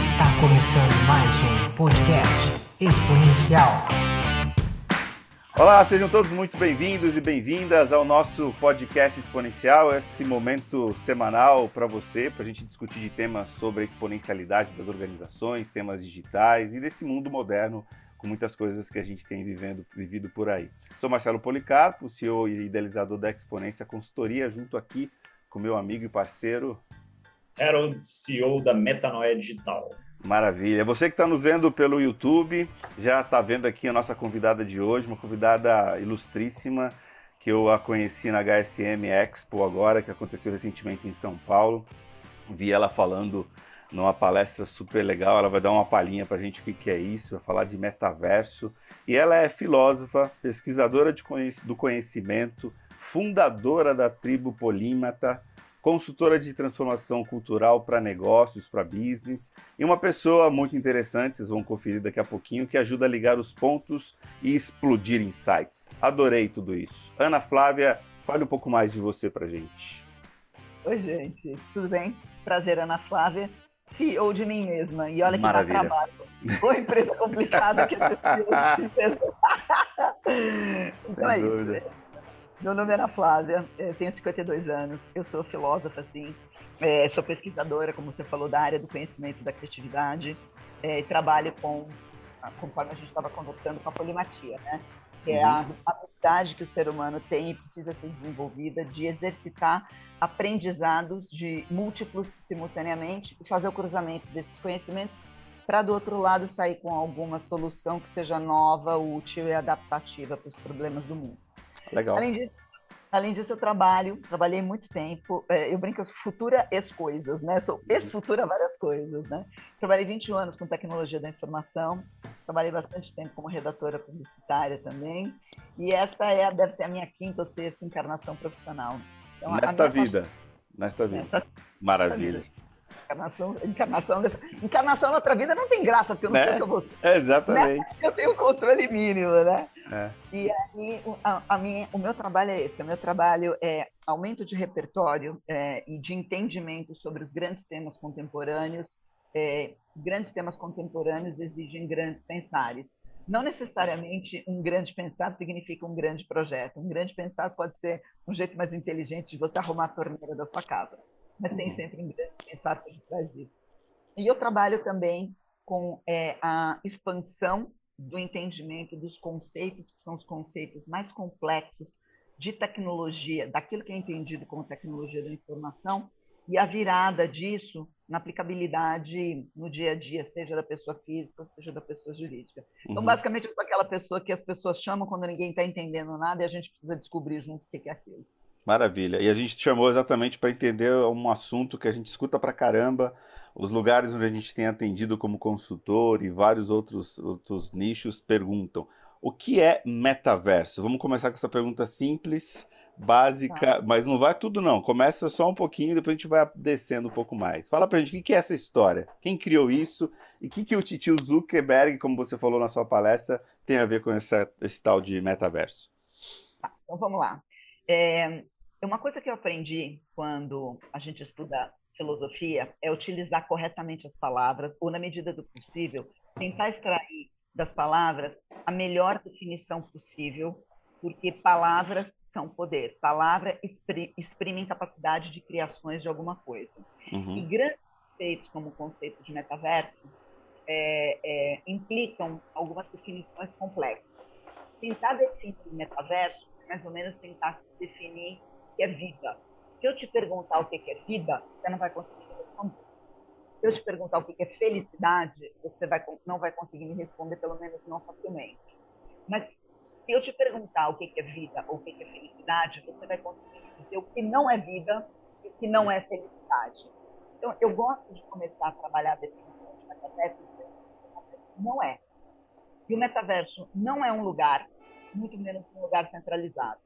Está começando mais um podcast exponencial. Olá, sejam todos muito bem-vindos e bem-vindas ao nosso podcast exponencial, esse momento semanal para você, para a gente discutir de temas sobre a exponencialidade das organizações, temas digitais e desse mundo moderno com muitas coisas que a gente tem vivendo, vivido por aí. Sou Marcelo Policarpo, CEO e idealizador da Exponência Consultoria, junto aqui com meu amigo e parceiro Harold, CEO da Metanoia Digital. Maravilha. Você que está nos vendo pelo YouTube, já está vendo aqui a nossa convidada de hoje, uma convidada ilustríssima, que eu a conheci na HSM Expo agora, que aconteceu recentemente em São Paulo. Vi ela falando numa palestra super legal, ela vai dar uma palhinha para a gente o que, que é isso, vai falar de metaverso. E ela é filósofa, pesquisadora conhec do conhecimento, fundadora da tribo Polímata, consultora de transformação cultural para negócios, para business, e uma pessoa muito interessante, vocês vão conferir daqui a pouquinho, que ajuda a ligar os pontos e explodir insights. Adorei tudo isso. Ana Flávia, fale um pouco mais de você para gente. Oi, gente, tudo bem? Prazer, Ana Flávia, CEO de mim mesma. E olha que Maravilha. dá trabalho. Foi empresa complicada que eu Então Sem é dúvida. isso. Meu nome é Ana Flávia, eu tenho 52 anos, eu sou filósofa, assim, é, sou pesquisadora, como você falou, da área do conhecimento da criatividade, é, e trabalho com, conforme a gente estava conversando, com a polimatia, né? Que é a habilidade que o ser humano tem e precisa ser desenvolvida de exercitar aprendizados de múltiplos simultaneamente e fazer o cruzamento desses conhecimentos para, do outro lado, sair com alguma solução que seja nova, útil e adaptativa para os problemas do mundo. Legal. Além disso, além disso, eu trabalho, trabalhei muito tempo, é, eu brinco, eu sou futura ex-coisas, né? Sou ex-futura várias coisas, né? Trabalhei 21 anos com tecnologia da informação, trabalhei bastante tempo como redatora publicitária também, e essa é, deve ser a minha quinta ou sexta encarnação profissional. Então, Nesta vida. Nesta vida. Nessa Maravilha. Encarnação, encarnação, dessa, encarnação na outra vida não tem graça, porque eu não Né? sei o que eu vou ser. É, exatamente. Eu tenho controle mínimo, né? É. E aí, o- a, a minha, o meu trabalho é esse: o meu trabalho é aumento de repertório é, e de entendimento sobre os grandes temas contemporâneos. É, grandes temas contemporâneos exigem grandes pensares. Não necessariamente um grande pensar significa um grande projeto. Um grande pensar pode ser um jeito mais inteligente de você arrumar a torneira da sua casa, mas tem Uhum. sempre um grande pensar por trás disso. E eu trabalho também com é, a expansão do entendimento dos conceitos, que são os conceitos mais complexos de tecnologia, daquilo que é entendido como tecnologia da informação, e a virada disso na aplicabilidade no dia a dia, seja da pessoa física, seja da pessoa jurídica. Então, Uhum. basicamente, eu sou aquela pessoa que as pessoas chamam quando ninguém está entendendo nada e a gente precisa descobrir junto o que que é aquilo. Maravilha. E a gente te chamou exatamente para entender um assunto que a gente escuta pra caramba, os lugares onde a gente tem atendido como consultor e vários outros, outros nichos perguntam: o que é metaverso? Vamos começar com essa pergunta simples, básica, mas não vai tudo não. Começa só um pouquinho e depois a gente vai descendo um pouco mais. Fala pra gente o que é essa história, quem criou isso e o que, que o titio Zuckerberg, como você falou na sua palestra, tem a ver com essa- esse tal de metaverso. Então, vamos lá. É, uma coisa que eu aprendi quando a gente estuda filosofia é utilizar corretamente as palavras, ou, na medida do possível, tentar extrair das palavras a melhor definição possível, porque palavras são poder. Palavra expri- exprime capacidade de criações de alguma coisa. E Uhum. grandes conceitos, como o conceito de metaverso, é, é, implicam algumas definições complexas. Tentar definir metaverso é mais ou menos tentar definir que é vida. Se eu te perguntar o que é vida, você não vai conseguir me responder. Se eu te perguntar o que é felicidade, você vai, não vai conseguir me responder, pelo menos não facilmente. Mas se eu te perguntar o que é vida ou o que é felicidade, você vai conseguir dizer o que não é vida e o que não é felicidade. Então, eu gosto de começar a trabalhar a definição de metaverso não é. E o metaverso não é um lugar, muito menos um lugar centralizado.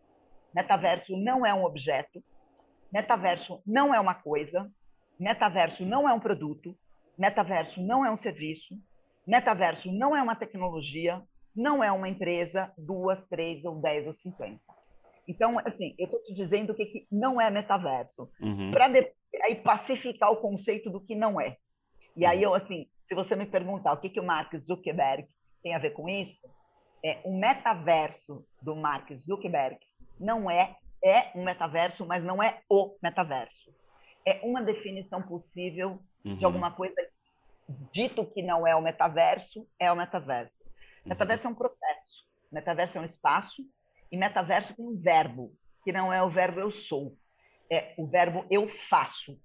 Metaverso não é um objeto, metaverso não é uma coisa, metaverso não é um produto, metaverso não é um serviço, metaverso não é uma tecnologia, não é uma empresa, duas, três ou dez ou cinquenta. Então, assim, eu estou te dizendo o que, que não é metaverso, Uhum. para aí pacificar o conceito do que não é. E aí eu, assim, se você me perguntar o que, que o Mark Zuckerberg tem a ver com isso, é o metaverso do Mark Zuckerberg não é é um metaverso, mas não é o metaverso. É uma definição possível uhum. de alguma coisa dito que não é o metaverso, é o metaverso. Uhum. Metaverso é um processo, metaverso é um espaço, e metaverso tem um verbo, que não é o verbo eu sou, é o verbo eu faço.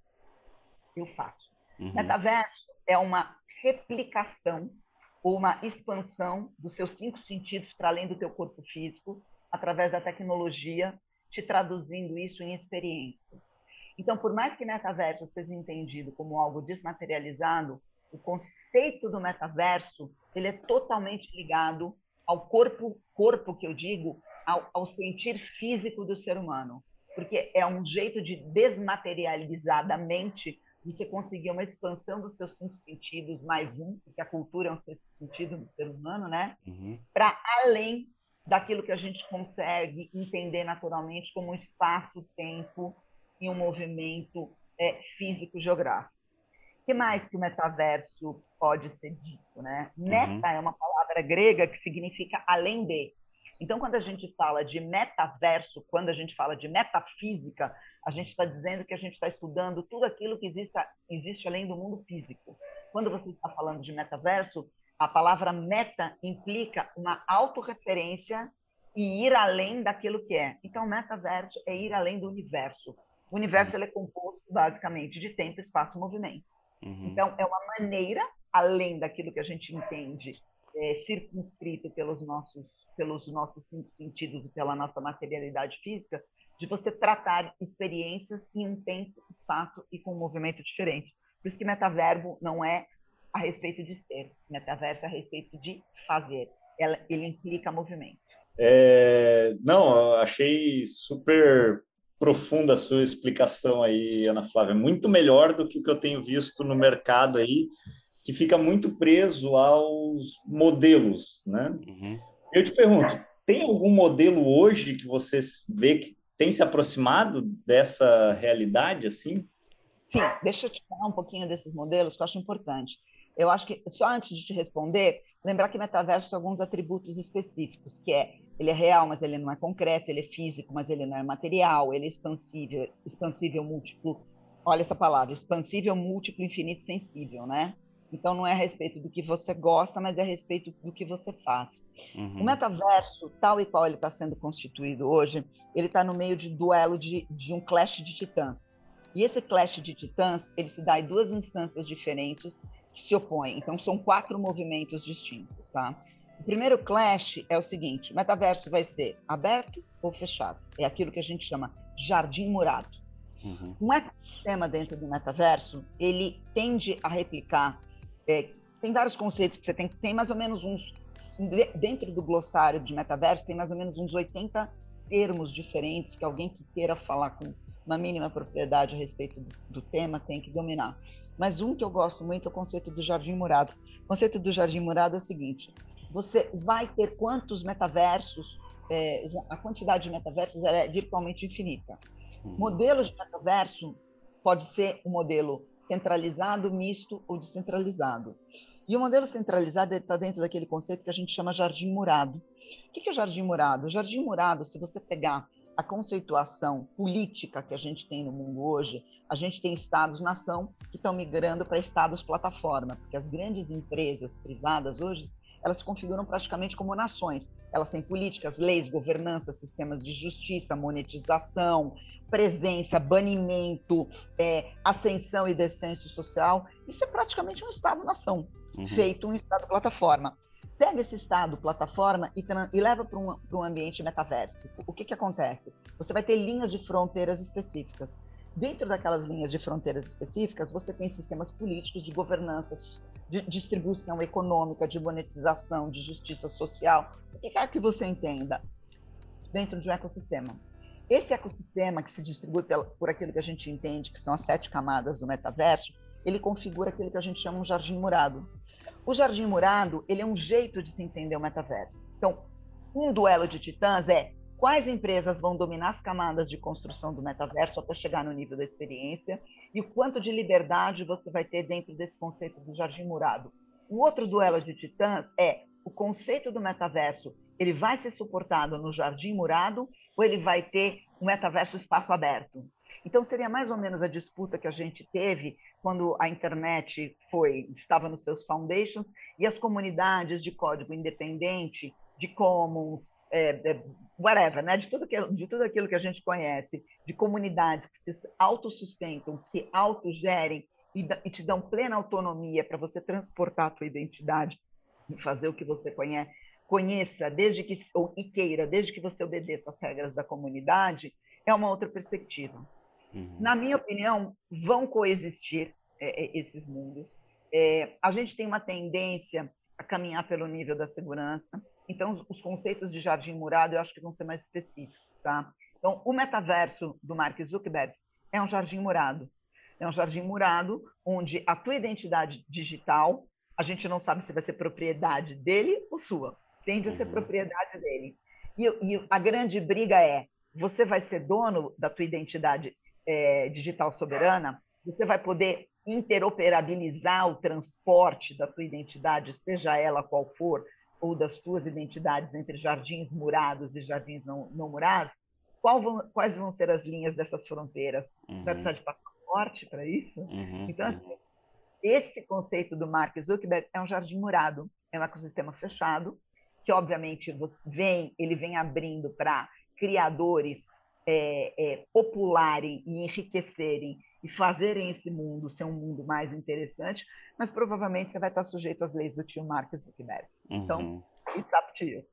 Eu faço. Uhum. Metaverso é uma replicação ou uma expansão dos seus cinco sentidos para além do teu corpo físico, através da tecnologia, te traduzindo isso em experiência. Então, por mais que metaverso seja entendido como algo desmaterializado, o conceito do metaverso ele é totalmente ligado ao corpo, corpo que eu digo, ao, ao sentir físico do ser humano, porque é um jeito de desmaterializar da mente você conseguir uma expansão dos seus cinco sentidos, mais um, porque a cultura é um sexto sentido do ser humano, né? Uhum. Para além daquilo que a gente consegue entender naturalmente como um espaço-tempo e um movimento é, físico-geográfico. O que mais que o metaverso pode ser dito? Né? Uhum. Meta é uma palavra grega que significa além de. Então, quando a gente fala de metaverso, quando a gente fala de metafísica, a gente está dizendo que a gente está estudando tudo aquilo que existe, existe além do mundo físico. Quando você está falando de metaverso, a palavra meta implica uma autorreferência e ir além daquilo que é. Então, metaverso é ir além do universo. O universo ele é composto basicamente de tempo, espaço e movimento. Uhum. Então, é uma maneira, além daquilo que a gente entende, é, circunscrito pelos nossos, pelos nossos cinco sentidos e pela nossa materialidade física, de você tratar experiências em um tempo, espaço e com um movimento diferente. Por isso que metaverbo não é a respeito de ser, metaverso é a respeito de fazer. Ela, ele implica movimento. É, não, eu achei super profunda a sua explicação aí, Ana Flávia. Muito melhor do que o que eu tenho visto no mercado aí, que fica muito preso aos modelos, né? Uhum. Eu te pergunto, tem algum modelo hoje que você vê que tem se aproximado dessa realidade, assim? Sim, deixa eu te falar um pouquinho desses modelos que eu acho importante. Eu acho que, só antes de te responder, lembrar que metaverso tem alguns atributos específicos, que é, ele é real, mas ele não é concreto, ele é físico, mas ele não é material, ele é expansível, expansível múltiplo, olha essa palavra, expansível, múltiplo, infinito, sensível, né? Então não é a respeito do que você gosta, mas é a respeito do que você faz. Uhum. O metaverso, tal e qual ele está sendo constituído hoje, ele está no meio de duelo de, de um clash de titãs. E esse clash de titãs, ele se dá em duas instâncias diferentes que se opõem. Então, são quatro movimentos distintos, tá? O primeiro clash é o seguinte: metaverso vai ser aberto ou fechado? É aquilo que a gente chama jardim murado. Uhum. Um ecossistema dentro do metaverso, ele tende a replicar. É, tem vários conceitos que você tem, tem mais ou menos uns. Dentro do glossário de metaverso, tem mais ou menos uns 80 termos diferentes que alguém que queira falar com uma mínima propriedade a respeito do, do tema tem que dominar. Mas um que eu gosto muito é o conceito do jardim murado. O conceito do jardim murado é o seguinte: você vai ter quantos metaversos, é, a quantidade de metaversos é virtualmente infinita. Uhum. Modelos de metaverso pode ser um modelo centralizado, misto ou descentralizado. E o modelo centralizado está dentro daquele conceito que a gente chama jardim murado. O que é jardim murado? O jardim murado, se você pegar a conceituação política que a gente tem no mundo hoje, a gente tem estados-nação que estão migrando para estados-plataforma, porque as grandes empresas privadas hoje elas se configuram praticamente como nações. Elas têm políticas, leis, governança, sistemas de justiça, monetização, presença, banimento, é, ascensão e descenso social. Isso é praticamente um Estado-nação, uhum. feito um Estado-plataforma pega esse estado, plataforma, e, e leva para um, um ambiente metaverso. O que, que acontece? Você vai ter linhas de fronteiras específicas. Dentro daquelas linhas de fronteiras específicas, você tem sistemas políticos de governança, de distribuição econômica, de monetização, de justiça social. O que quer que você entenda dentro de um ecossistema? Esse ecossistema que se distribui por aquilo que a gente entende que são as sete camadas do metaverso, ele configura aquilo que a gente chama um jardim murado. O Jardim Murado, ele é um jeito de se entender o metaverso. Então, um duelo de titãs é quais empresas vão dominar as camadas de construção do metaverso até chegar no nível da experiência e o quanto de liberdade você vai ter dentro desse conceito do jardim murado. O outro duelo de titãs é o conceito do metaverso, ele vai ser suportado no jardim murado ou ele vai ter um metaverso espaço aberto? Então seria mais ou menos a disputa que a gente teve quando a internet foi estava nos seus foundations e as comunidades de código independente, de commons, é, é, whatever, né? de, tudo que, de tudo aquilo que a gente conhece, de comunidades que se autossustentam, se autogerem e, e te dão plena autonomia para você transportar a tua identidade e fazer o que você conhece, conheça, desde que, ou, e queira, desde que você obedeça às regras da comunidade, é uma outra perspectiva. Uhum. Na minha opinião, vão coexistir é, é, esses mundos. É, a gente tem uma tendência a caminhar pelo nível da segurança. Então, os conceitos de jardim murado eu acho que vão ser mais específicos, tá? Então, o metaverso do Mark Zuckerberg é um jardim murado. É um jardim murado onde a tua identidade digital, a gente não sabe se vai ser propriedade dele ou sua. Tende a ser uhum. propriedade dele. E, e, a grande briga é: você vai ser dono da tua identidade é, digital soberana? Você vai poder interoperabilizar o transporte da tua identidade, seja ela qual for, ou das tuas identidades entre jardins murados e jardins não, não murados, vão, quais vão ser as linhas dessas fronteiras? Uhum. Vai precisar de passaporte para isso? Uhum. Então, assim, esse conceito do Mark Zuckerberg é um jardim murado, é um ecossistema fechado, que obviamente vem, ele vem abrindo para criadores é, é, popularem e enriquecerem e fazerem esse mundo ser um mundo mais interessante, mas provavelmente você vai estar sujeito às leis do tio Mark Zuckerberg. Então, uhum. it's up to you.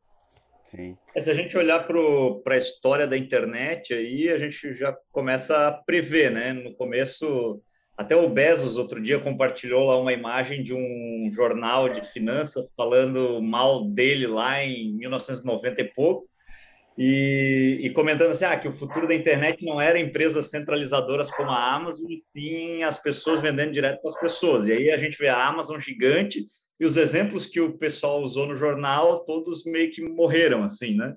Sim. Se a gente olhar para a história da internet, aí a gente já começa a prever, né? No começo, até o Bezos outro dia compartilhou lá uma imagem de um jornal de finanças falando mal dele lá em 1990 e pouco e, e, comentando assim, ah, que o futuro da internet não era empresas centralizadoras como a Amazon, e sim as pessoas vendendo direto para as pessoas. E aí a gente vê a Amazon gigante e os exemplos que o pessoal usou no jornal, todos meio que morreram, assim, né?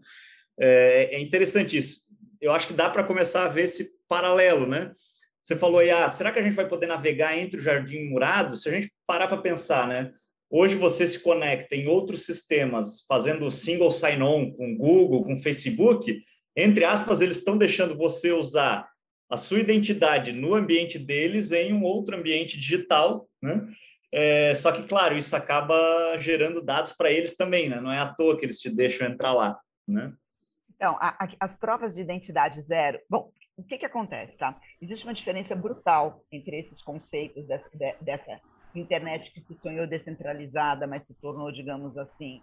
É, é interessante isso. Eu acho que dá para começar a ver esse paralelo, né? Você falou aí, ah, será que a gente vai poder navegar entre o jardim murado? Se a gente parar para pensar, né? Hoje você se conecta em outros sistemas, fazendo single sign-on com Google, com Facebook, entre aspas, eles estão deixando você usar a sua identidade no ambiente deles em um outro ambiente digital, né? É, só que, claro, isso acaba gerando dados para eles também, né? Não é à toa que eles te deixam entrar lá, né? Então, a, a, as provas de identidade zero... Bom, o que, que acontece, tá? Existe uma diferença brutal entre esses conceitos dessa, dessa internet que se sonhou descentralizada, mas se tornou, digamos assim.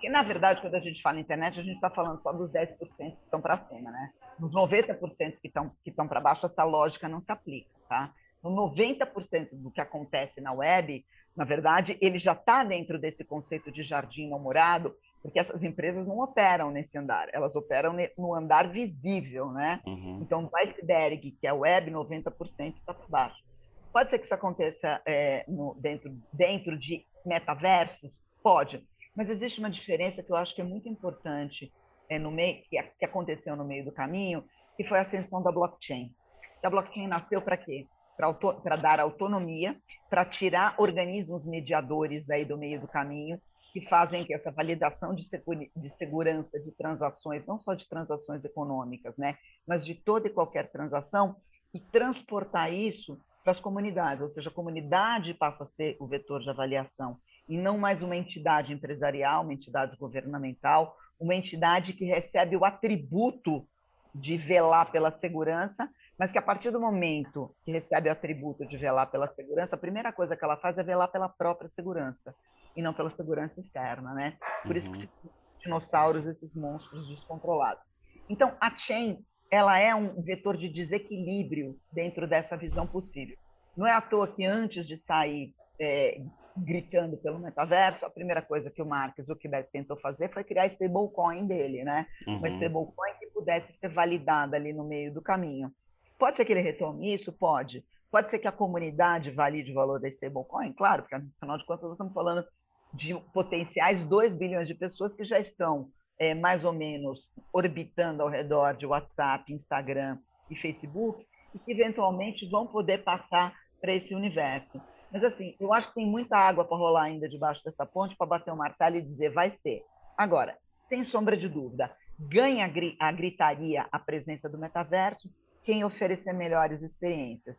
Que, na verdade, quando a gente fala internet, a gente está falando só dos 10% que estão para cima, né? Nos 90% que estão que para baixo, essa lógica não se aplica, tá? No 90% do que acontece na web, na verdade, ele já está dentro desse conceito de jardim não morado, porque essas empresas não operam nesse andar, elas operam no andar visível, né? Uhum. Então, o iceberg, que é web, 90% está para baixo. Pode ser que isso aconteça é, no, dentro, dentro de metaversos? Pode. Mas existe uma diferença que eu acho que é muito importante é, no meio, que, que aconteceu no meio do caminho, que foi a ascensão da blockchain. A blockchain nasceu para quê? Para dar autonomia, para tirar organismos mediadores aí do meio do caminho, que fazem que essa validação de, de segurança de transações, não só de transações econômicas, né, mas de toda e qualquer transação, e transportar isso para as comunidades, ou seja, a comunidade passa a ser o vetor de avaliação e não mais uma entidade empresarial, uma entidade governamental, uma entidade que recebe o atributo de velar pela segurança, mas que a partir do momento que recebe o atributo de velar pela segurança, a primeira coisa que ela faz é velar pela própria segurança e não pela segurança externa, né? Por uhum. isso que se dinossauros, esses monstros descontrolados. Então, a chain ela é um vetor de desequilíbrio dentro dessa visão possível. Não é à toa que antes de sair é, gritando pelo metaverso, a primeira coisa que o Mark Zuckerberg tentou fazer foi criar a stablecoin dele, né? Uhum. Uma stablecoin que pudesse ser validada ali no meio do caminho. Pode ser que ele retome isso? Pode. Pode ser que a comunidade valide o valor da stablecoin? Claro, porque afinal de contas nós estamos falando de potenciais 2 bilhões de pessoas que já estão é, mais ou menos orbitando ao redor de WhatsApp, Instagram e Facebook, e que eventualmente vão poder passar para esse universo. Mas assim, eu acho que tem muita água para rolar ainda debaixo dessa ponte para bater o martelo e dizer vai ser. Agora, sem sombra de dúvida, ganha a gritaria a presença do metaverso quem oferecer melhores experiências.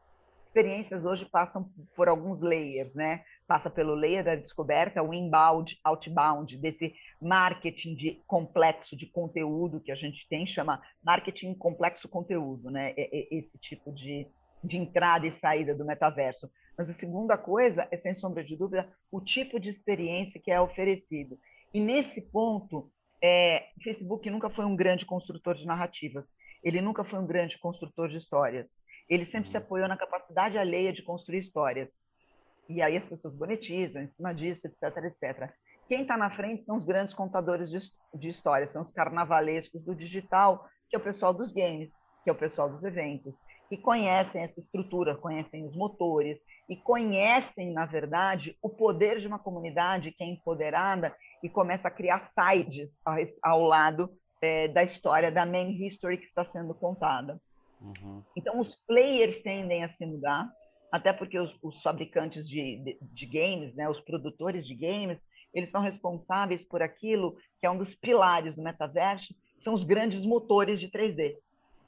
Experiências hoje passam por alguns layers, né? Passa pelo layer da descoberta, o inbound, outbound, desse marketing de complexo de conteúdo que a gente tem, chama marketing complexo conteúdo, né? Esse tipo de, de entrada e saída do metaverso. Mas a segunda coisa é, sem sombra de dúvida, o tipo de experiência que é oferecido. E nesse ponto, é, o Facebook nunca foi um grande construtor de narrativas. Ele nunca foi um grande construtor de histórias. Ele sempre se uhum. apoiou na capacidade alheia de construir histórias. E aí as pessoas monetizam em cima disso, etc, etc. Quem está na frente são os grandes contadores de, de histórias, são os carnavalescos do digital, que é o pessoal dos games, que é o pessoal dos eventos, que conhecem essa estrutura, conhecem os motores e conhecem, na verdade, o poder de uma comunidade que é empoderada e começa a criar sides ao lado é, da história, da main history que está sendo contada. Uhum. Então, os players tendem a se mudar, até porque os, os fabricantes de, de, de, games, né, os produtores de games, eles são responsáveis por aquilo que é um dos pilares do metaverso, são os grandes motores de 3D.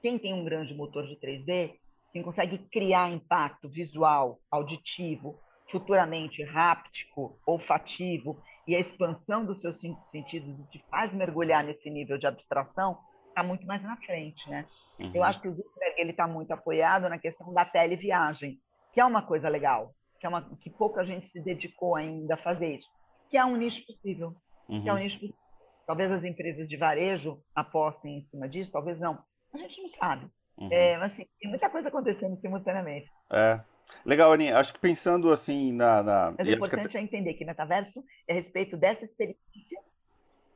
Quem tem um grande motor de 3D, quem consegue criar impacto visual, auditivo, futuramente háptico, olfativo e a expansão dos seus cinco sentidos te faz mergulhar nesse nível de abstração, está muito mais na frente, né? Uhum. Eu acho que o Zuckerberg ele está muito apoiado na questão da televiagem, que é uma coisa legal, que é uma que pouca gente se dedicou ainda a fazer isso, que é um nicho possível, uhum. que é um uhum. nicho possível. Talvez as empresas de varejo apostem em cima disso, talvez não. A gente não sabe. Uhum. É, mas assim, tem muita coisa acontecendo simultaneamente. É, Legal, Aninha. Acho que pensando assim na. na... Mas o importante que... é entender que metaverso é a respeito dessa experiência.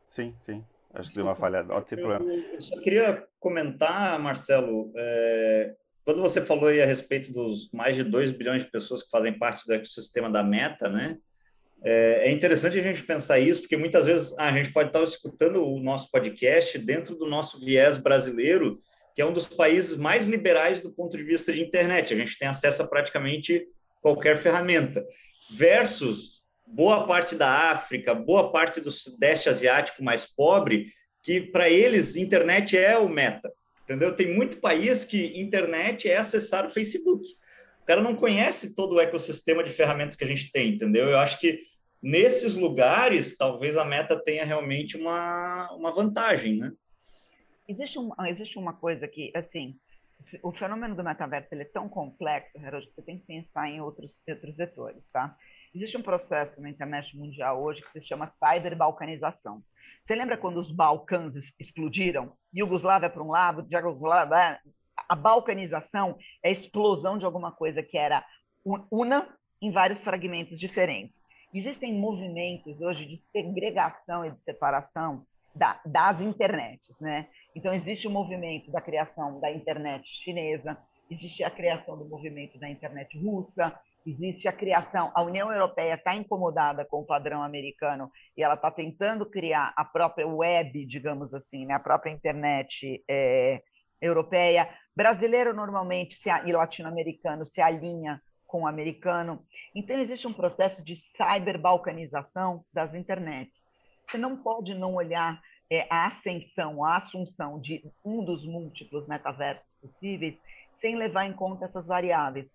Sim, sim. Acho que deu uma falhada. Não tem problema. Eu só queria comentar, Marcelo, é... quando você falou aí a respeito dos mais de 2 bilhões de pessoas que fazem parte do ecossistema da Meta, né? É, é interessante a gente pensar isso, porque muitas vezes ah, a gente pode estar escutando o nosso podcast dentro do nosso viés brasileiro que é um dos países mais liberais do ponto de vista de internet. A gente tem acesso a praticamente qualquer ferramenta. Versus boa parte da África, boa parte do Sudeste Asiático mais pobre, que para eles internet é o meta. Entendeu? Tem muito país que internet é acessar o Facebook. O cara não conhece todo o ecossistema de ferramentas que a gente tem, entendeu? Eu acho que nesses lugares, talvez a meta tenha realmente uma, uma vantagem, né? existe, um, existe uma coisa que, assim, o fenômeno do metaverso ele é tão complexo, Harold, que você tem que pensar em outros, outros vetores, tá? Existe um processo na internet mundial hoje que se chama cyberbalcanização. Você lembra quando os Balcãs explodiram? Iugoslávia para um lado, Jugoslávia... A balcanização é a explosão de alguma coisa que era una em vários fragmentos diferentes. Existem movimentos hoje de segregação e de separação da, das internets, né? Então, existe o movimento da criação da internet chinesa, existe a criação do movimento da internet russa, existe a criação. A União Europeia está incomodada com o padrão americano e ela está tentando criar a própria web, digamos assim, né? a própria internet é, europeia. Brasileiro, normalmente, se, e latino-americano se alinha com o americano. Então, existe um processo de cyberbalcanização das internets. Você não pode não olhar é, a ascensão, a assunção de um dos múltiplos metaversos possíveis, sem levar em conta essas variáveis.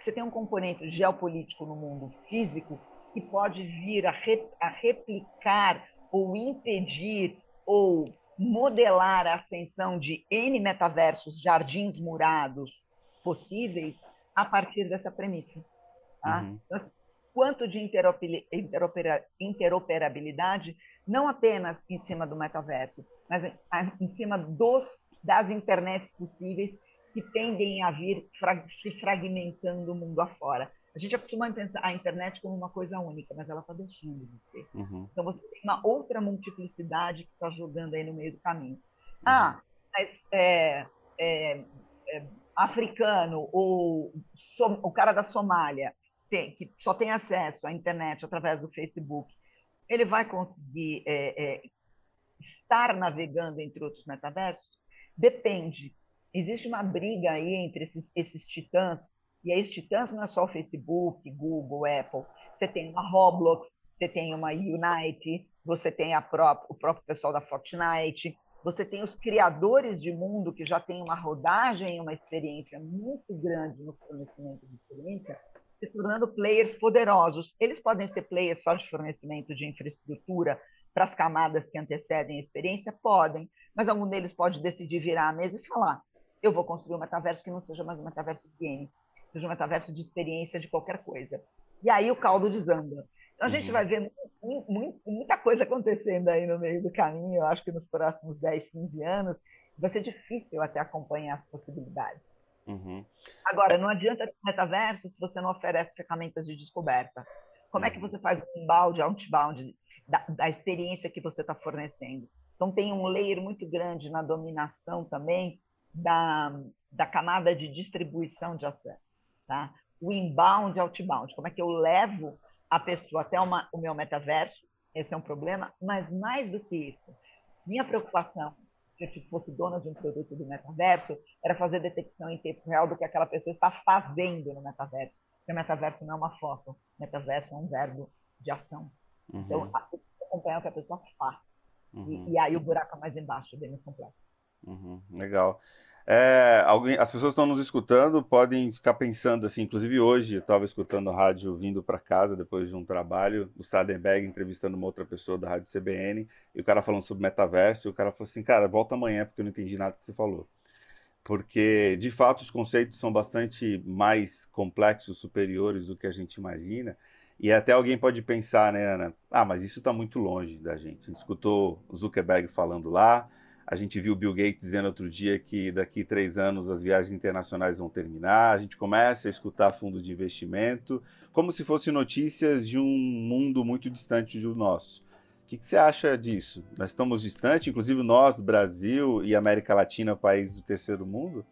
Você tem um componente geopolítico no mundo físico que pode vir a, re, a replicar ou impedir ou modelar a ascensão de N metaversos, jardins murados possíveis, a partir dessa premissa. Tá? Uhum. Então, assim, quanto de interoperabilidade não apenas em cima do metaverso, mas em cima dos, das internets possíveis que tendem a vir se fragmentando o mundo afora. A gente acostuma pensar a internet como uma coisa única, mas ela está deixando de ser. Uhum. Então você tem uma outra multiplicidade que está jogando aí no meio do caminho. Uhum. Ah, mas é, é, é, africano ou som, o cara da Somália tem, que só tem acesso à internet através do Facebook ele vai conseguir é, é, estar navegando entre outros metaversos? Depende. Existe uma briga aí entre esses, esses titãs, e esses titãs não é só o Facebook, Google, Apple. Você tem uma Roblox, você tem uma Unite, você tem a pró o próprio pessoal da Fortnite, você tem os criadores de mundo que já tem uma rodagem uma experiência muito grande no fornecimento de experiência, se tornando players poderosos. Eles podem ser players só de fornecimento de infraestrutura para as camadas que antecedem a experiência? Podem, mas algum deles pode decidir virar a mesa e falar: eu vou construir um metaverso que não seja mais um metaverso de game, seja um metaverso de experiência de qualquer coisa. E aí o caldo desanda. Então a gente uhum. vai ver muita coisa acontecendo aí no meio do caminho, eu acho que nos próximos 10, 15 anos, vai ser difícil até acompanhar as possibilidades. Uhum. Agora, não adianta ter metaverso se você não oferece ferramentas de descoberta. Como é que você faz um inbound, outbound da, da experiência que você está fornecendo? Então, tem um layer muito grande na dominação também da, da camada de distribuição de acesso. Tá? O inbound e outbound, como é que eu levo a pessoa até uma, o meu metaverso, esse é um problema, mas mais do que isso, minha preocupação, se eu fosse dona de um produto do metaverso, era fazer detecção em tempo real do que aquela pessoa está fazendo no metaverso. Porque o metaverso não é uma foto, o metaverso é um verbo de ação. Uhum. Então, acompanhar o que a pessoa faz. Uhum. E, e, aí o buraco é mais embaixo, bem mais complexo. Uhum. Legal. É, alguém, as pessoas estão nos escutando, podem ficar pensando assim. Inclusive hoje eu estava escutando rádio vindo para casa depois de um trabalho, o Sadenberg entrevistando uma outra pessoa da rádio CBN e o cara falando sobre metaverso. E o cara falou assim, cara, volta amanhã porque eu não entendi nada que você falou, porque de fato os conceitos são bastante mais complexos, superiores do que a gente imagina. E até alguém pode pensar, né, Ana? Ah, mas isso está muito longe da gente. A gente escutou Zuckerberg falando lá a gente viu o Bill Gates dizendo outro dia que daqui três anos as viagens internacionais vão terminar. A gente começa a escutar fundo de investimento, como se fossem notícias de um mundo muito distante do nosso. O que, que você acha disso? Nós estamos distantes, inclusive nós, Brasil e América Latina, países do terceiro mundo?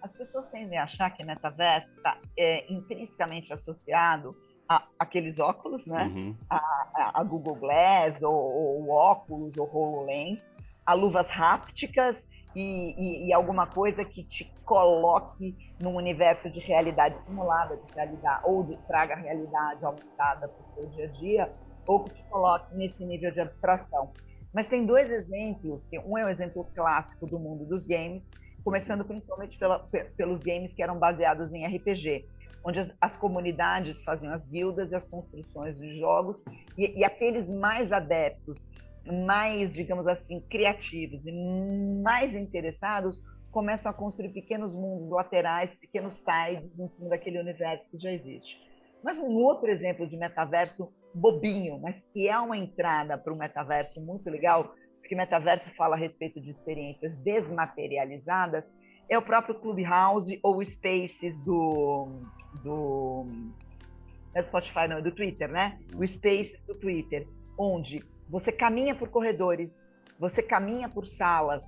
As pessoas tendem a achar que metaverso está é, intrinsecamente associado a, aqueles óculos, né? Uhum. A, a, a, Google Glass, ou, ou óculos, ou HoloLens, a luvas hápticas e, e, e, alguma coisa que te coloque num universo de realidade simulada, de realidade, ou de, traga realidade aumentada para o seu dia a dia, ou que te coloque nesse nível de abstração. Mas tem dois exemplos, um é um exemplo clássico do mundo dos games, começando principalmente pela, pelos games que eram baseados em RPG, onde as, as, comunidades faziam as guildas e as construções de jogos, e, e aqueles mais adeptos mais, digamos assim, criativos e mais interessados começam a construir pequenos mundos laterais, pequenos sides em cima daquele universo que já existe. Mas um outro exemplo de metaverso bobinho, mas que é uma entrada para o metaverso muito legal, porque metaverso fala a respeito de experiências desmaterializadas, é o próprio Clubhouse ou Spaces do, do, é do Spotify, não, do Twitter, né? O Spaces do Twitter, onde você caminha por corredores, você caminha por salas,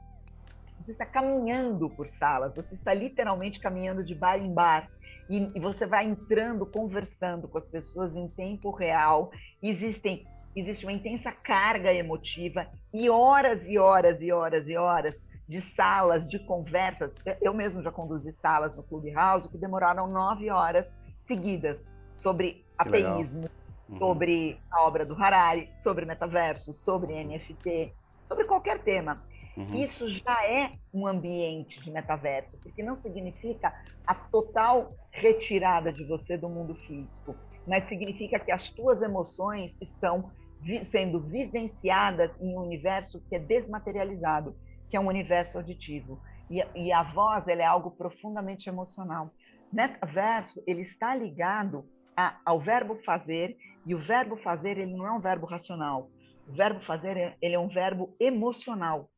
você está caminhando por salas, você está literalmente caminhando de bar em bar e, e você vai entrando, conversando com as pessoas em tempo real. Existem existe uma intensa carga emotiva e horas e horas e horas e horas de salas, de conversas. Eu mesmo já conduzi salas no Clubhouse que demoraram nove horas seguidas sobre ateísmo, Uhum. sobre a obra do Harari, sobre metaverso, sobre NFT, sobre qualquer tema. Uhum. Isso já é um ambiente de metaverso, porque não significa a total retirada de você do mundo físico, mas significa que as tuas emoções estão vi sendo vivenciadas em um universo que é desmaterializado, que é um universo auditivo. E, e a voz ela é algo profundamente emocional. Metaverso ele está ligado a, ao verbo fazer e o verbo fazer, ele não é um verbo racional. O verbo fazer, ele é um verbo emocional.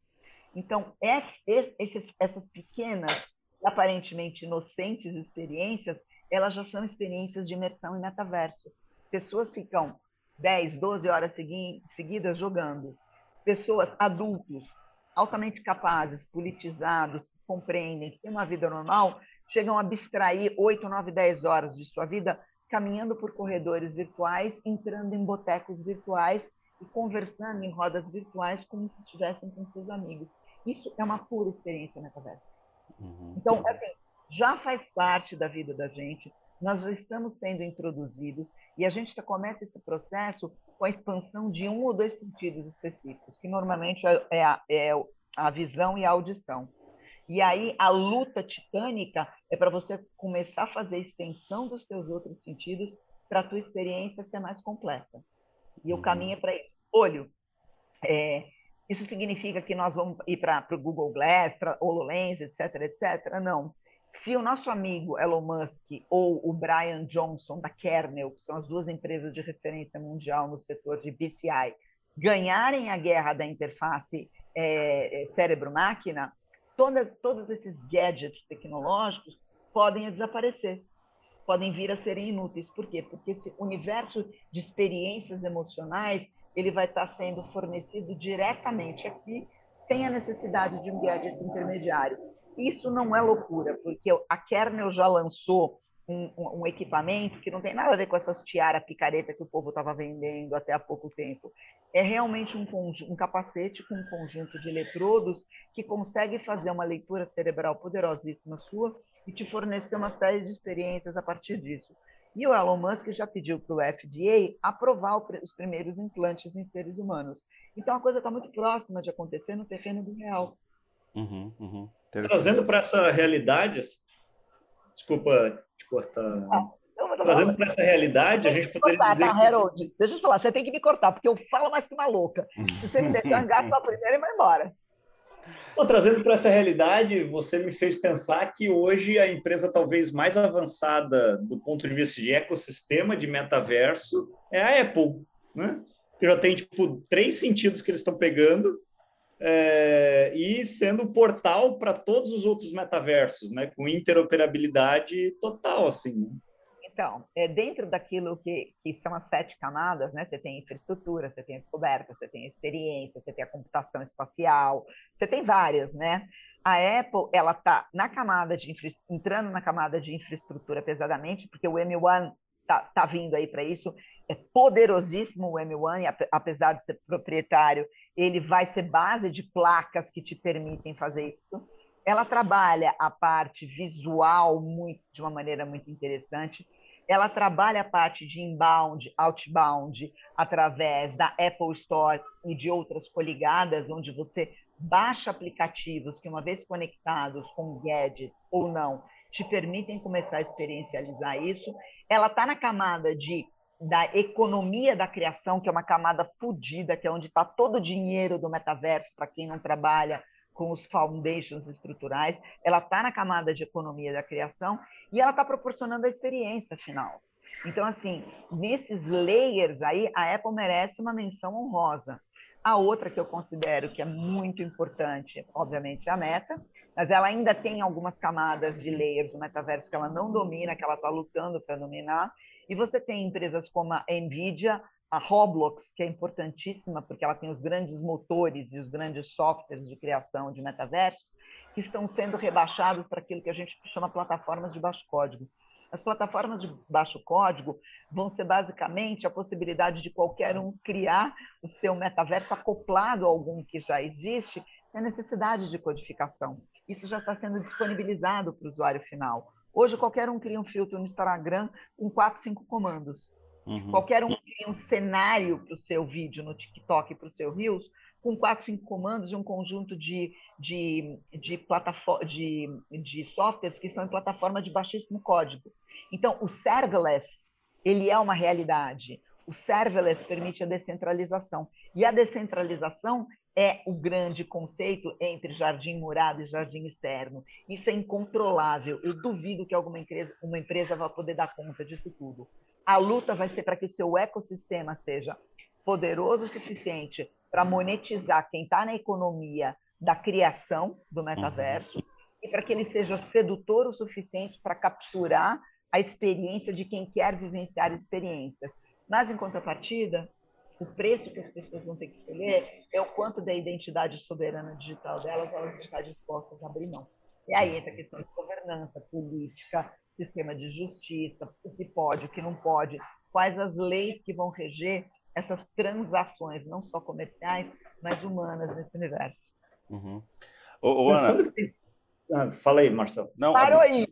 Então, esses, essas pequenas, aparentemente inocentes experiências, elas já são experiências de imersão em metaverso. Pessoas ficam 10, 12 horas seguidas jogando. Pessoas, adultos, altamente capazes, politizados, compreendem, que têm uma vida normal, chegam a abstrair 8, 9, 10 horas de sua vida caminhando por corredores virtuais, entrando em botecos virtuais e conversando em rodas virtuais como se estivessem com seus amigos. Isso é uma pura experiência metaverso. Uhum. Então, assim, já faz parte da vida da gente, nós já estamos sendo introduzidos e a gente começa esse processo com a expansão de um ou dois sentidos específicos, que normalmente é, é a, é a visão e a audição. E aí a luta titânica é para você começar a fazer extensão dos seus outros sentidos para a tua experiência ser mais completa. E o uhum. caminho é para isso. Olho. É, isso significa que nós vamos ir para o Google Glass, para HoloLens, etc, etc? Não. Se o nosso amigo Elon Musk ou o Brian Johnson da Kernel, que são as duas empresas de referência mundial no setor de BCI, ganharem a guerra da interface é, é, cérebro-máquina, todos esses gadgets tecnológicos podem desaparecer, podem vir a serem inúteis. Por quê? Porque esse universo de experiências emocionais ele vai estar sendo fornecido diretamente aqui, sem a necessidade de um gadget intermediário. Isso não é loucura, porque a Kernel já lançou um, um, equipamento que não tem nada a ver com essas tiara picareta que o povo estava vendendo até há pouco tempo. É realmente um, um capacete com um conjunto de eletrodos que consegue fazer uma leitura cerebral poderosíssima sua e te fornecer uma série de experiências a partir disso. E o Elon Musk já pediu para o FDA aprovar os primeiros implantes em seres humanos. Então a coisa está muito próxima de acontecer no terreno do real. Uhum, uhum. Trazendo para essa realidade, desculpa te cortar. Ah, Trazendo para essa realidade, a gente poderia cortar, dizer. Tá, que... Harold, deixa eu falar, você tem que me cortar, porque eu falo mais que uma louca. Se você me deixar, engato a primeira e vai embora. Bom, trazendo para essa realidade, você me fez pensar que hoje a empresa talvez mais avançada do ponto de vista de ecossistema de metaverso é a Apple, né? Que já tem tipo três sentidos que eles estão pegando é, e sendo portal para todos os outros metaversos, né? Com interoperabilidade total, assim. Né? Então, é dentro daquilo que, que são as sete camadas, né? Você tem infraestrutura, você tem descoberta, você tem experiência, você tem a computação espacial, você tem várias, né? A Apple, ela está na camada de entrando na camada de infraestrutura pesadamente, porque o M1 tá, tá vindo aí para isso. É poderosíssimo o M1, e apesar de ser proprietário, ele vai ser base de placas que te permitem fazer isso ela trabalha a parte visual muito, de uma maneira muito interessante ela trabalha a parte de inbound, outbound, através da Apple Store e de outras coligadas, onde você baixa aplicativos que, uma vez conectados com gadgets ou não, te permitem começar a experiencializar isso. Ela está na camada de da economia da criação, que é uma camada fodida, que é onde está todo o dinheiro do metaverso para quem não trabalha com os foundations estruturais, ela está na camada de economia da criação e ela está proporcionando a experiência final. Então, assim, nesses layers aí, a Apple merece uma menção honrosa. A outra que eu considero que é muito importante, obviamente, é a Meta, mas ela ainda tem algumas camadas de layers do metaverso que ela não domina, que ela está lutando para dominar. E você tem empresas como a Nvidia, a Roblox, que é importantíssima porque ela tem os grandes motores e os grandes softwares de criação de metaversos, que estão sendo rebaixados para aquilo que a gente chama plataformas de baixo código. As plataformas de baixo código vão ser basicamente a possibilidade de qualquer um criar o seu metaverso acoplado a algum que já existe, sem necessidade de codificação. Isso já está sendo disponibilizado para o usuário final. Hoje, qualquer um cria um filtro no Instagram com quatro, cinco comandos. Uhum. Qualquer um cria um cenário para o seu vídeo no TikTok, para o seu Reels, com quatro, cinco comandos e um conjunto de, de, de, plataforma, de, de softwares que estão em plataforma de baixíssimo código. Então, o serverless, ele é uma realidade. O serverless permite a descentralização. E a descentralização é o grande conceito entre jardim murado e jardim externo. Isso é incontrolável. Eu duvido que alguma empresa, uma empresa vá poder dar conta disso tudo. A luta vai ser para que o seu ecossistema seja poderoso o suficiente para monetizar quem está na economia da criação do metaverso uhum. e para que ele seja sedutor o suficiente para capturar a experiência de quem quer vivenciar experiências. Mas, em contrapartida, o preço que as pessoas vão ter que escolher é o quanto da identidade soberana digital delas elas vão estar dispostas a abrir mão. E aí entra a questão de governança, política, sistema de justiça, o que pode, o que não pode, quais as leis que vão reger essas transações, não só comerciais, mas humanas nesse universo. Uhum. Ô, ô, Ana, Ah, fala aí, Marcelo. Não, Parou aí.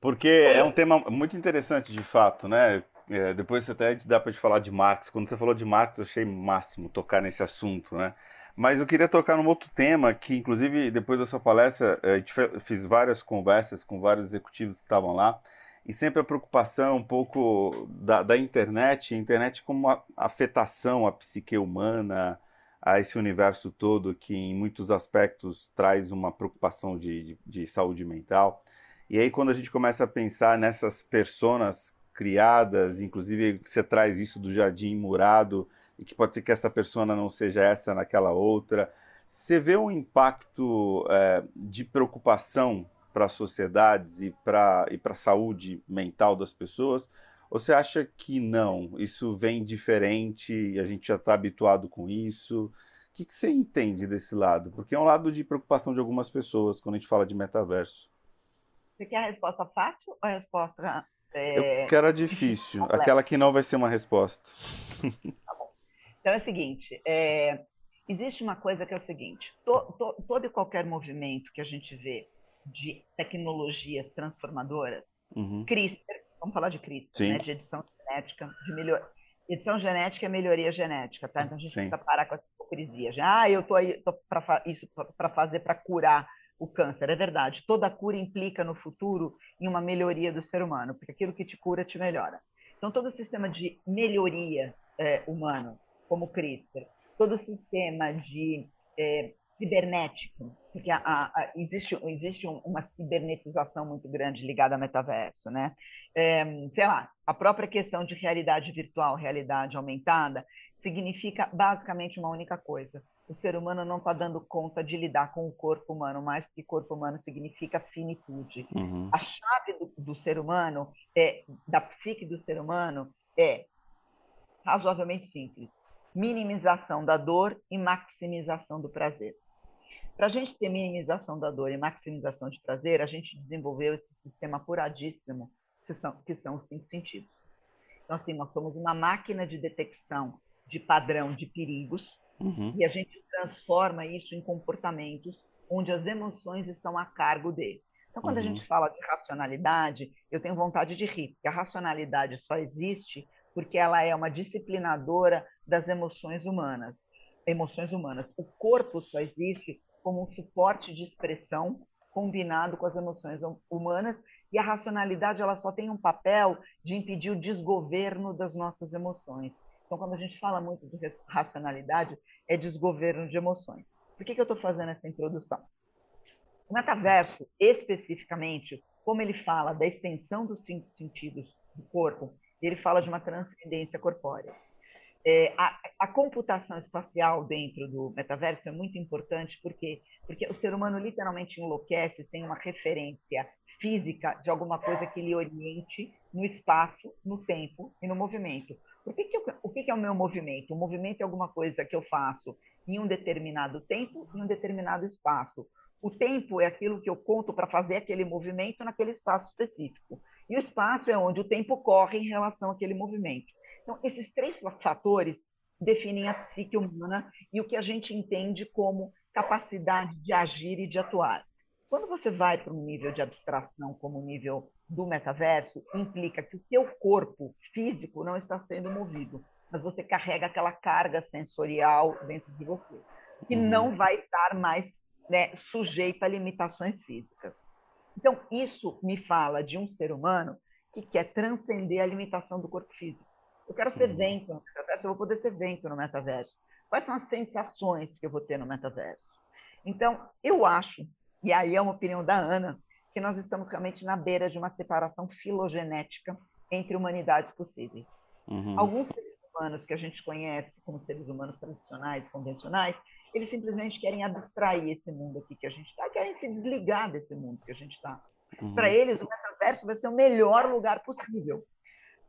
Porque é um tema muito interessante, de fato, né? É, depois até dá para te falar de Marx. Quando você falou de Marx, eu achei máximo tocar nesse assunto, né? Mas eu queria tocar num outro tema que, inclusive, depois da sua palestra, gente fiz várias conversas com vários executivos que estavam lá, e sempre a preocupação um pouco da, da internet, a internet como uma afetação à psique humana, a esse universo todo que, em muitos aspectos, traz uma preocupação de, de, de saúde mental. E aí, quando a gente começa a pensar nessas personas criadas, inclusive você traz isso do jardim murado, e que pode ser que essa persona não seja essa naquela outra. Você vê um impacto é, de preocupação para as sociedades e para e a saúde mental das pessoas? Ou você acha que não? Isso vem diferente a gente já está habituado com isso? O que, que você entende desse lado? Porque é um lado de preocupação de algumas pessoas quando a gente fala de metaverso. Você quer a resposta fácil ou a resposta. É... Eu quero a difícil, aquela que não vai ser uma resposta. Tá bom. Então é o seguinte: é... existe uma coisa que é o seguinte: to, to, todo e qualquer movimento que a gente vê de tecnologias transformadoras, uhum. CRISPR, vamos falar de CRISPR, né, de edição genética, de melhor... edição genética é melhoria genética, tá? Então a gente Sim. precisa parar com essa hipocrisia. Já, ah, eu tô aí tô para isso para fazer para curar o câncer. É verdade, toda cura implica no futuro em uma melhoria do ser humano, porque aquilo que te cura te melhora. Então todo o sistema de melhoria é, humano, como o CRISPR, todo o sistema de é, cibernético, porque a, a, existe, existe uma cibernetização muito grande ligada ao metaverso, né? É, sei lá, a própria questão de realidade virtual, realidade aumentada, significa basicamente uma única coisa. O ser humano não está dando conta de lidar com o corpo humano, mais que corpo humano significa finitude. Uhum. A chave do, do ser humano, é, da psique do ser humano, é razoavelmente simples: minimização da dor e maximização do prazer. Para a gente ter minimização da dor e maximização de prazer, a gente desenvolveu esse sistema apuradíssimo, que são, que são os cinco sentidos. Então, assim, nós somos uma máquina de detecção de padrão de perigos uhum. e a gente transforma isso em comportamentos onde as emoções estão a cargo dele. Então, quando uhum. a gente fala de racionalidade, eu tenho vontade de rir, porque a racionalidade só existe porque ela é uma disciplinadora das emoções humanas. Emoções humanas. O corpo só existe como um suporte de expressão combinado com as emoções hum, humanas e a racionalidade ela só tem um papel de impedir o desgoverno das nossas emoções. Então, quando a gente fala muito de racionalidade, é desgoverno de emoções. Por que, que eu estou fazendo essa introdução? O metaverso, especificamente, como ele fala da extensão dos cinco sentidos do corpo, ele fala de uma transcendência corpórea. É, a, a, computação espacial dentro do metaverso é muito importante porque porque o ser humano literalmente enlouquece sem uma referência física de alguma coisa que lhe oriente no espaço, no tempo e no movimento. Por que que eu, o que, que é o meu movimento? O movimento é alguma coisa que eu faço em um determinado tempo, em um determinado espaço. O tempo é aquilo que eu conto para fazer aquele movimento naquele espaço específico. E o espaço é onde o tempo corre em relação àquele movimento. Então, esses três fatores definem a psique humana e o que a gente entende como capacidade de agir e de atuar. Quando você vai para um nível de abstração, como o nível do metaverso, implica que o seu corpo físico não está sendo movido, mas você carrega aquela carga sensorial dentro de você, que uhum. não vai estar mais né, sujeita a limitações físicas. Então, isso me fala de um ser humano que quer transcender a limitação do corpo físico. Eu quero ser uhum. vento no metaverso, eu vou poder ser vento no metaverso. Quais são as sensações que eu vou ter no metaverso? Então, eu acho, e aí é uma opinião da Ana, que nós estamos realmente na beira de uma separação filogenética entre humanidades possíveis. Uhum. Alguns seres humanos que a gente conhece como seres humanos tradicionais, convencionais, eles simplesmente querem abstrair esse mundo aqui que a gente está, querem se desligar desse mundo que a gente está. Uhum. Para eles, o metaverso vai ser o melhor lugar possível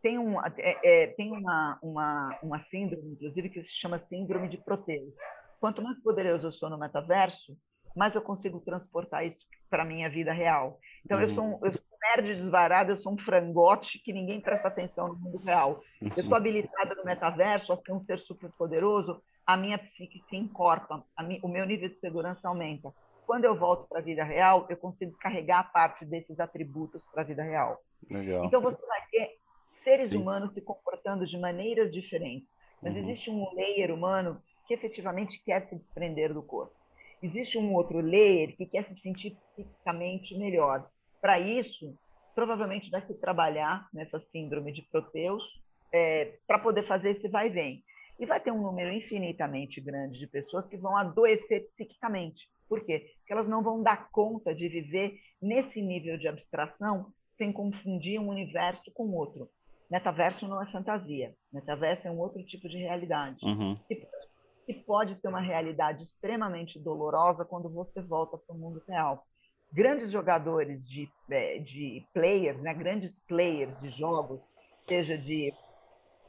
tem, um, é, é, tem uma, uma, uma síndrome, inclusive, que se chama síndrome de Proteus. Quanto mais poderoso eu sou no metaverso, mais eu consigo transportar isso para a minha vida real. Então, uhum. eu, sou um, eu sou um nerd desvarado, eu sou um frangote que ninguém presta atenção no mundo real. Eu estou habilitada no metaverso a ser um ser super poderoso, a minha psique se encorpa, mi, o meu nível de segurança aumenta. quando eu volto para a vida real, eu consigo carregar parte desses atributos para a vida real. Legal. Então você vai ter seres Sim. humanos se comportando de maneiras diferentes, mas uhum. existe um layer humano que efetivamente quer se desprender do corpo. Existe um outro layer que quer se sentir fisicamente melhor. Para isso, provavelmente vai se trabalhar nessa síndrome de Proteus é, para poder fazer esse vai e vem. E vai ter um número infinitamente grande de pessoas que vão adoecer psiquicamente. Por quê? Porque elas não vão dar conta de viver nesse nível de abstração sem confundir um universo com outro. Metaverso não é fantasia. Metaverso é um outro tipo de realidade. Uhum. E, e pode ser uma realidade extremamente dolorosa quando você volta para o mundo real. Grandes jogadores de, é, de players, né? grandes players de jogos, seja de,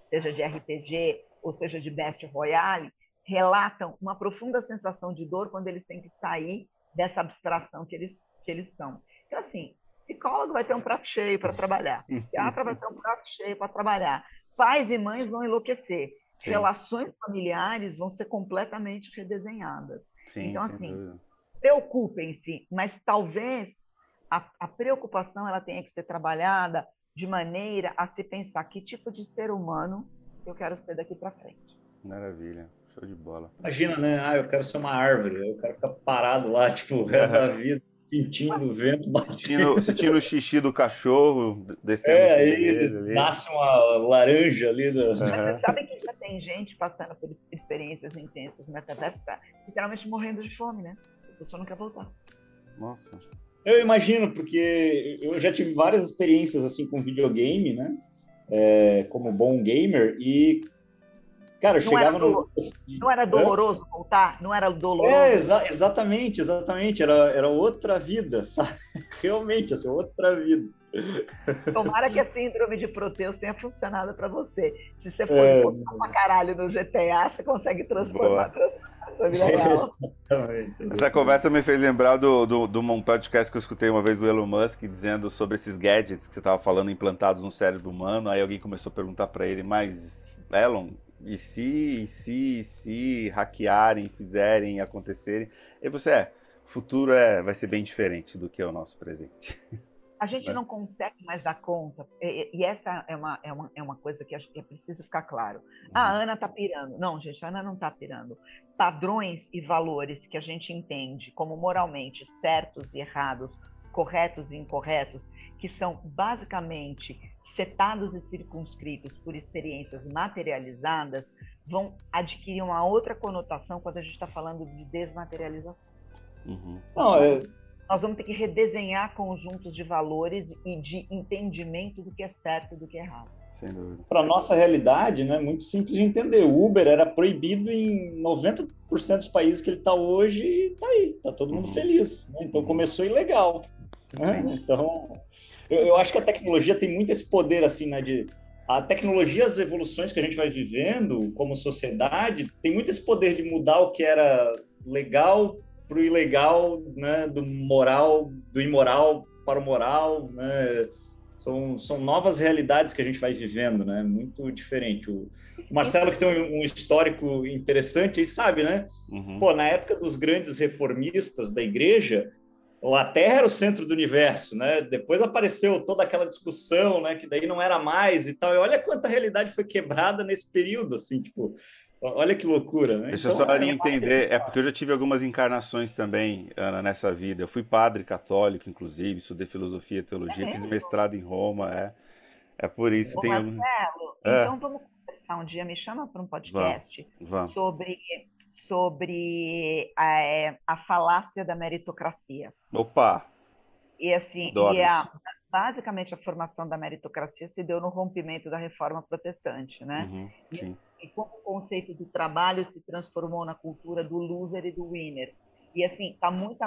seja de RPG ou seja de Best Royale, relatam uma profunda sensação de dor quando eles têm que sair dessa abstração que eles, que eles estão. Então, assim, psicólogo vai ter um prato cheio para trabalhar, psiquiatra vai ter um prato cheio para trabalhar, pais e mães vão enlouquecer, Sim. relações familiares vão ser completamente redesenhadas. Sim, então, assim, preocupem-se, mas talvez a, a preocupação ela tenha que ser trabalhada de maneira a se pensar que tipo de ser humano eu quero ser daqui para frente. Maravilha. Show de bola. Imagina, né? Ah, eu quero ser uma árvore, eu quero ficar parado lá, tipo, o resto da vida, sentindo o vento batendo. Sentindo o xixi do cachorro descendo É, aí nasce uma laranja ali. Do... Uhum. Mas sabe que tem gente passando por experiências intensas no metaverso, tá literalmente morrendo de fome, né? A pessoa não quer voltar. Nossa. Eu imagino, porque eu já tive várias experiências assim com videogame, né? É, como bom gamer, e Cara, eu não chegava era no. Não era doloroso é? voltar? Não era doloroso? É, exa exatamente, exatamente. Era, era outra vida, sabe? Realmente, assim, outra vida. Tomara que a síndrome de Proteus tenha funcionado para você. Se você for é... pra caralho no GTA, você consegue transformar, a sua vida real. Essa conversa me fez lembrar do, do, do um podcast que eu escutei uma vez do Elon Musk dizendo sobre esses gadgets que você estava falando implantados no cérebro humano. Aí alguém começou a perguntar para ele, mas Elon, e se, e se, e se hackearem, fizerem, acontecerem. E você é, o futuro é, vai ser bem diferente do que é o nosso presente. A gente né? não consegue mais dar conta, e, e, essa é uma, é, uma, é uma coisa que acho que é preciso ficar claro. Ah, a uhum. Ana está pirando. Não, gente, a Ana não está pirando. Padrões e valores que a gente entende como moralmente certos e errados, corretos e incorretos, que são basicamente setados e circunscritos por experiências materializadas, vão adquirir uma outra conotação quando a gente está falando de desmaterialização. Uhum. Não, é... Nós vamos ter que redesenhar conjuntos de valores e de entendimento do que é certo e do que é errado. Sem dúvida. Para nossa realidade, né, muito simples de entender. O Uber era proibido em 90% dos países que ele está hoje e está aí, está todo mundo uhum. feliz. Né? Então começou ilegal. Né? Então eu, eu, acho que a tecnologia tem muito esse poder, assim, né, de a tecnologia, as evoluções que a gente vai vivendo como sociedade, tem muito esse poder de mudar o que era legal para o ilegal, né, do moral, do imoral para o moral, né, são, são novas realidades que a gente vai vivendo, né, muito diferente. O, Marcelo, que tem um, um, histórico interessante, aí sabe, né, uhum. pô, na época dos grandes reformistas da igreja, a Terra era o centro do universo, né? Depois apareceu toda aquela discussão, né? Que daí não era mais e tal. E olha quanta realidade foi quebrada nesse período, assim, tipo, olha que loucura, né? Deixa então, eu só é entender, é porque eu já tive algumas encarnações também, Ana, nessa vida. Eu fui padre católico, inclusive, estudei filosofia e teologia, é fiz mestrado em Roma, é. É por isso. Ô, tem Marcelo, algum... então é. vamos conversar um dia, me chama para um podcast vamos, vamos. sobre sobre a, é, a falácia da meritocracia. Opa! E assim, e a, basicamente a formação da meritocracia se deu no rompimento da reforma protestante, né? Uhum, e, e, como o conceito do trabalho se transformou na cultura do loser e do winner. E assim, tá muito,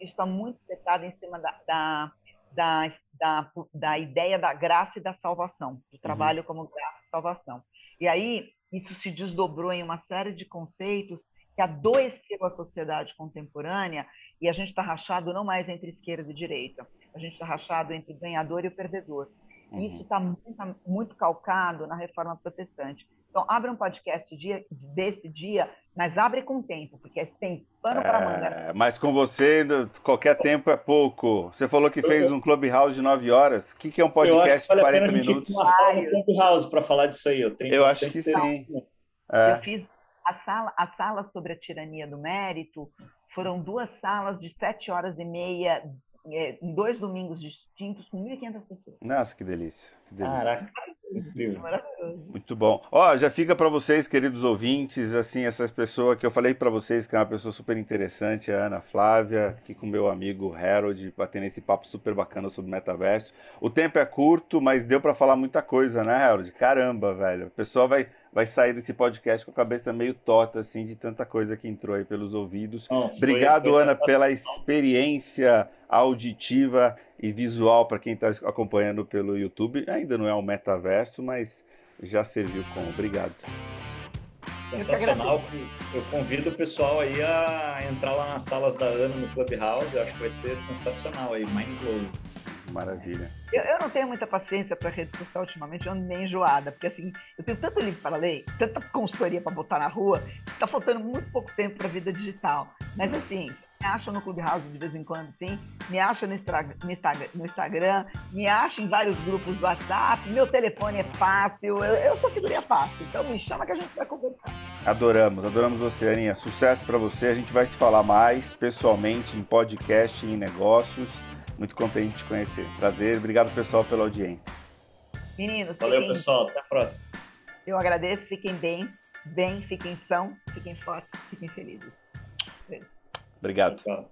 isso está muito setado em cima da, da, da, da, da ideia da graça e da salvação, do uhum. trabalho uhum. como graça e salvação. E aí, isso se desdobrou em uma série de conceitos que adoeceu a sociedade contemporânea e a gente está rachado não mais entre esquerda e direita, a gente está rachado entre o ganhador e o perdedor. Uhum. Isso está muito, muito calcado na reforma protestante. Então, abre um podcast dia, desse dia, mas abre com tempo, porque tem pano é, para manga. Mas com você, qualquer tempo é pouco. Você falou que fez um Clubhouse de 9 horas. O que, que é um podcast de 40 minutos? uma sala no Clubhouse para falar disso aí. Eu, eu acho que sim. É. Eu fiz a sala, a sala sobre a tirania do mérito, foram duas salas de 7 horas e meia é, em dois domingos distintos com 1.500 pessoas. Nossa, que delícia. Que delícia. Caraca. Muito bom. Ó, já fica para vocês, queridos ouvintes, assim, essas pessoas que eu falei para vocês que é uma pessoa super interessante, a Ana Flávia, aqui com meu amigo Harold, batendo esse papo super bacana sobre metaverso. O tempo é curto, mas deu para falar muita coisa, né, Harold? Caramba, velho. O pessoal vai vai sair desse podcast com a cabeça meio torta, assim, de tanta coisa que entrou aí pelos ouvidos. Não, Obrigado, foi, foi Ana, pela experiência auditiva e visual para quem está acompanhando pelo YouTube. Ainda não é um metaverso, mas já serviu como. Obrigado. Sensacional. Eu convido o pessoal aí a entrar lá nas salas da Ana no Clubhouse. Eu acho que vai ser sensacional aí, mind blowing. Maravilha. Eu, eu, não tenho muita paciência para rede social ultimamente, eu ando meio enjoada, porque assim, eu tenho tanto livro para ler, tanta consultoria para botar na rua, que tá faltando muito pouco tempo para a vida digital. Mas assim, me acha no Clubhouse de vez em quando, sim, me acha no, no, Instagram, no Instagram, me acha em vários grupos do WhatsApp, meu telefone é fácil, eu, eu sou figurinha fácil, então me chama que a gente vai conversar. Adoramos, adoramos você, Aninha. Sucesso para você. A gente vai se falar mais pessoalmente em podcast, em negócios. Muito contente de te conhecer. Prazer, obrigado pessoal pela audiência. Meninos, valeu fiquem... pessoal, até a próxima. Eu agradeço, fiquem bem, bem, fiquem sãos, fiquem fortes, fiquem felizes. Obrigado. Tchau.